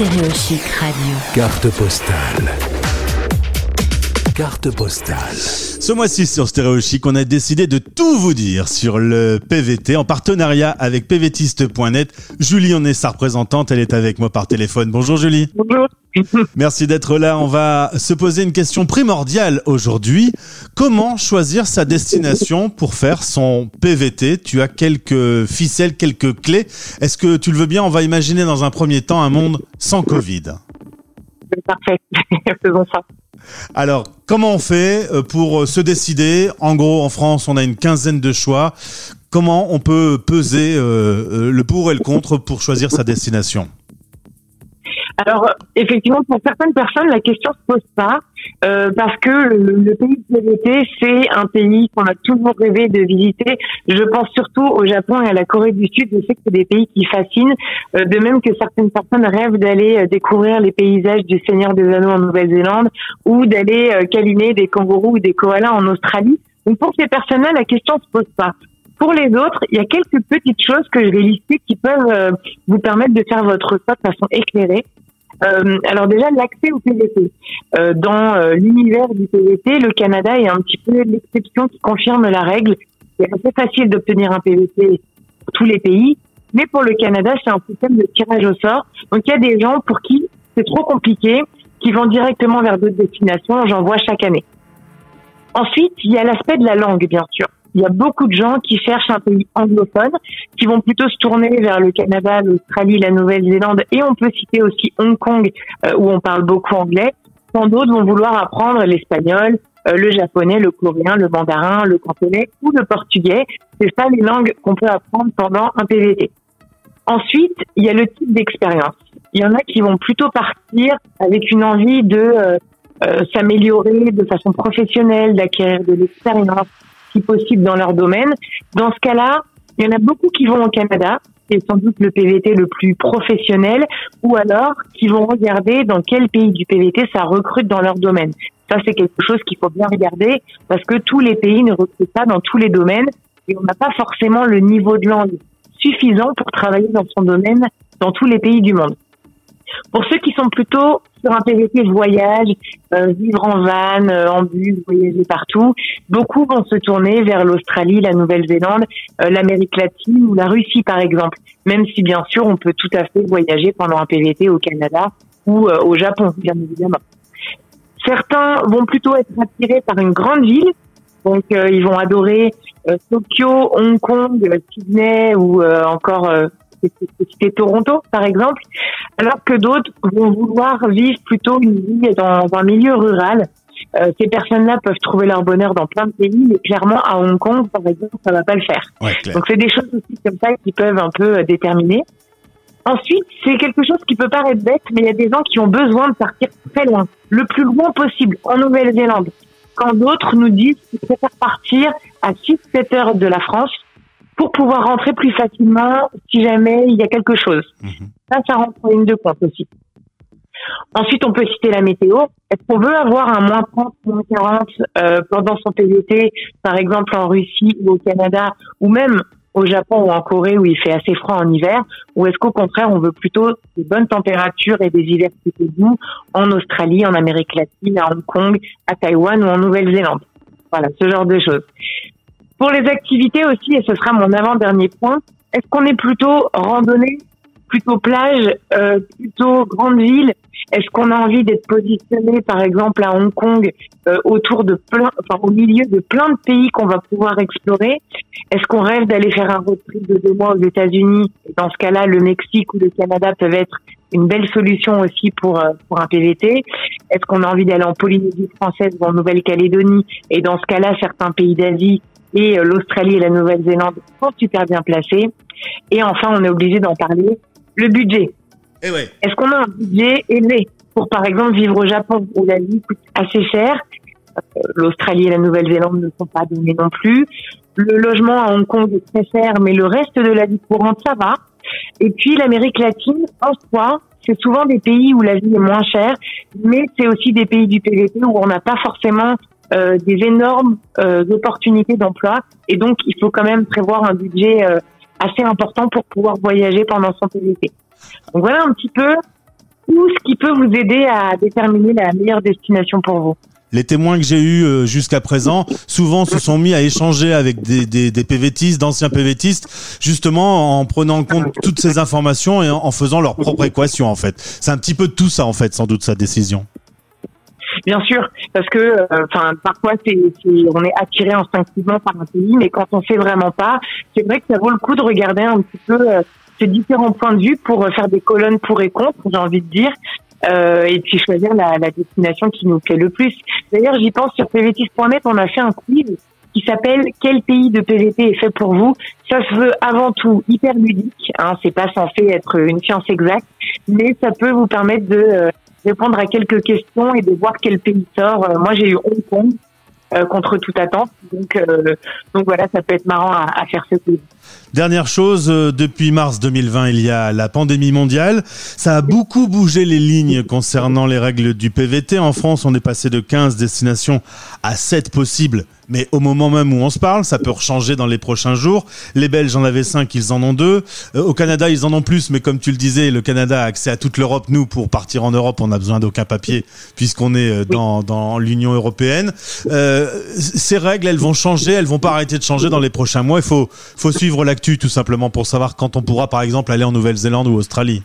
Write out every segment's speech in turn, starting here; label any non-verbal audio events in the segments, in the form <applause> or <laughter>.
Stéréochic Radio. Carte postale. Carte postale. Ce mois-ci sur Stéréochic, on a décidé de tout vous dire sur le PVT en partenariat avec pvtiste.net. Julie en est sa représentante, elle est avec moi par téléphone. Bonjour Julie. Bonjour. <laughs> Merci d'être là. On va se poser une question primordiale aujourd'hui. Comment choisir sa destination pour faire son PVT Tu as quelques ficelles, quelques clés. Est-ce que tu le veux bien? On va imaginer dans un premier temps un monde sans Covid. Parfait. <laughs> Faisons ça. Alors, comment on fait euh, pour se décider? En gros, en France, on a une quinzaine de choix. Comment on peut peser euh, euh, le pour et le contre pour choisir sa destination? Alors, effectivement, pour certaines personnes, la question se pose pas euh, parce que le, le pays de PVT, c'est un pays qu'on a toujours rêvé de visiter. Je pense surtout au Japon et à la Corée du Sud. Je sais que c'est des pays qui fascinent, euh, de même que certaines personnes rêvent d'aller euh, découvrir les paysages du Seigneur des Anneaux en Nouvelle-Zélande ou d'aller euh, câliner des kangourous ou des koalas en Australie. Donc pour ces personnes-là, la question se pose pas. Pour les autres, il y a quelques petites choses que je vais lister qui peuvent euh, vous permettre de faire votre choix de façon éclairée. Euh, alors déjà, l'accès au PVT. Euh, dans euh, l'univers du PVT, le Canada est un petit peu l'exception qui confirme la règle. C'est assez facile d'obtenir un PVT pour tous les pays, mais pour le Canada, c'est un système de tirage au sort. Donc il y a des gens pour qui c'est trop compliqué, qui vont directement vers d'autres destinations. J'en vois chaque année. Ensuite, il y a l'aspect de la langue, bien sûr. Il y a beaucoup de gens qui cherchent un pays anglophone, qui vont plutôt se tourner vers le Canada, l'Australie, la Nouvelle-Zélande, et on peut citer aussi Hong Kong, euh, où on parle beaucoup anglais. Tant d'autres vont vouloir apprendre l'espagnol, euh, le japonais, le coréen, le mandarin, le cantonais ou le portugais. C'est ça les langues qu'on peut apprendre pendant un PVT. Ensuite, il y a le type d'expérience. Il y en a qui vont plutôt partir avec une envie de euh, s'améliorer de façon professionnelle, d'acquérir de l'expérience, si possible dans leur domaine. Dans ce cas-là, il y en a beaucoup qui vont au Canada, c'est sans doute le PVT le plus professionnel, ou alors qui vont regarder dans quel pays du PVT ça recrute dans leur domaine. Ça, c'est quelque chose qu'il faut bien regarder parce que tous les pays ne recrutent pas dans tous les domaines et on n'a pas forcément le niveau de langue suffisant pour travailler dans son domaine dans tous les pays du monde. Pour ceux qui sont plutôt sur un PVT voyage, euh, vivre en van, euh, en bus, voyager partout, beaucoup vont se tourner vers l'Australie, la Nouvelle-Zélande, euh, l'Amérique latine ou la Russie par exemple. Même si bien sûr on peut tout à fait voyager pendant un PVT au Canada ou au Japon, bien évidemment. Certains vont plutôt être attirés par une grande ville, donc ils vont adorer Tokyo, Hong Kong, Sydney ou encore citer Toronto par exemple, alors que d'autres vont vouloir vivre plutôt une vie dans un milieu rural. Euh, ces personnes-là peuvent trouver leur bonheur dans plein de pays, mais clairement à Hong Kong, par exemple, ça va pas le faire. Ouais. Donc c'est des choses aussi comme ça qui peuvent un peu euh, déterminer. Ensuite, c'est quelque chose qui peut paraître bête, mais il y a des gens qui ont besoin de partir très loin, le plus loin possible, en Nouvelle-Zélande. Quand d'autres nous disent qu'ils préfèrent partir à 6-7 heures de la France pour pouvoir rentrer plus facilement si jamais il y a quelque chose. Mhm. Ça, ça rentre en ligne de compte aussi. Ensuite, on peut citer la météo. Est-ce qu'on veut avoir un moins 30, moins 40 euh, pendant son PVT, par exemple en Russie ou au Canada, ou même au Japon ou en Corée où il fait assez froid en hiver, ou est-ce qu'au contraire, on veut plutôt des bonnes températures et des hivers plutôt doux en Australie, en Amérique latine, à Hong Kong, à Taïwan ou en Nouvelle-Zélande? Voilà, ce genre de choses. Pour les activités aussi, et ce sera mon avant-dernier point, est-ce qu'on est plutôt randonnée, plutôt plage, euh, plutôt grande ville? Est-ce qu'on a envie d'être positionné, par exemple, à Hong Kong, euh, autour de plein, enfin au milieu de plein de pays qu'on va pouvoir explorer? Est-ce qu'on rêve d'aller faire un road trip de deux mois aux États-Unis? Dans ce cas-là, le Mexique ou le Canada peuvent être une belle solution aussi pour euh, pour un PVT. Est-ce qu'on a envie d'aller en Polynésie française ou en Nouvelle-Calédonie? Et dans ce cas-là, certains pays d'Asie et euh, l'Australie et la Nouvelle-Zélande sont super bien placés. Et enfin, on est obligé d'en parler. Le budget. Eh ouais. Est-ce qu'on a un budget élevé pour, par exemple, vivre au Japon où la vie coûte assez cher? Euh, L'Australie et la Nouvelle-Zélande ne sont pas données non plus. Le logement à Hong Kong est très cher, mais le reste de la vie courante, ça va. Et puis l'Amérique latine, en soi, c'est souvent des pays où la vie est moins chère, mais c'est aussi des pays du PVT où on n'a pas forcément euh, des énormes euh, opportunités d'emploi. Et donc, il faut quand même prévoir un budget euh, assez important pour pouvoir voyager pendant son PVT. Donc voilà un petit peu ou ce qui peut vous aider à déterminer la meilleure destination pour vous. Les témoins que j'ai eus euh, jusqu'à présent, souvent se sont mis à échanger avec des, des, des PVTistes, d'anciens PVTistes, justement en prenant en compte toutes ces informations et en, faisant leur propre équation en fait. C'est un petit peu tout ça en fait, sans doute sa décision. Bien sûr, parce que, euh, enfin, parfois c'est, on est attiré instinctivement par un pays, mais quand on sait vraiment pas, c'est vrai que ça vaut le coup de regarder un petit peu euh, ces différents points de vue pour faire des colonnes pour et contre, j'ai envie de dire, euh, et puis choisir la, la, destination qui nous plaît le plus. D'ailleurs, j'y pense sur pvtis.net, on a fait un quiz qui s'appelle Quel pays de PVT est fait pour vous? Ça se veut avant tout hyper ludique, hein, c'est pas censé être une science exacte, mais ça peut vous permettre de euh, répondre à quelques questions et de voir quel pays sort. Euh, moi, j'ai eu Hong Kong euh, contre toute attente, donc donc voilà, ça peut être marrant à, faire ce quiz. Dernière chose, euh, depuis mars 2020, il y a la pandémie mondiale. Ça a beaucoup bougé les lignes concernant les règles du PVT. En France, on est passé de 15 destinations à 7 possibles. Mais au moment même où on se parle, ça peut changer dans les prochains jours. Les Belges en avaient 5, ils en ont 2. Euh, au Canada, ils en ont plus, mais comme tu le disais, le Canada a accès à toute l'Europe. Nous, pour partir en Europe, on n'a besoin d'aucun papier puisqu'on est euh, dans, dans l'Union européenne. Euh, ces règles, elles vont changer, elles vont pas arrêter de changer dans les prochains mois. Il faut, faut suivre la tout simplement pour savoir quand on pourra par exemple aller en Nouvelle-Zélande ou Australie.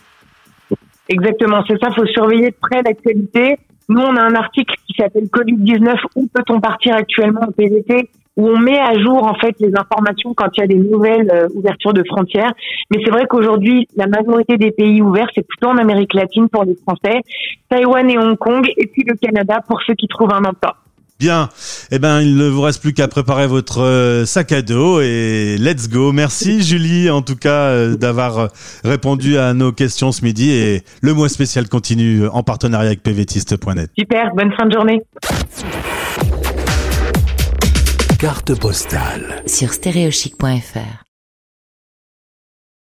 Exactement, c'est ça, il faut surveiller de près l'actualité. Nous, on a un article qui s'appelle Covid-19, où peut-on partir actuellement en PVT où on met à jour en fait les informations quand il y a des nouvelles euh, ouvertures de frontières. Mais c'est vrai qu'aujourd'hui, la majorité des pays ouverts, c'est plutôt en Amérique latine pour les Français, Taïwan et Hong Kong, et puis le Canada pour ceux qui trouvent un emploi. Bien. Eh ben, il ne vous reste plus qu'à préparer votre euh, sac à dos et let's go. Merci <laughs> Julie, en tout cas, euh, d'avoir euh, répondu à nos questions ce midi et le mois spécial continue en partenariat avec pvtiste.net. Super, bonne fin de journée. Carte postale sur stéréochic.fr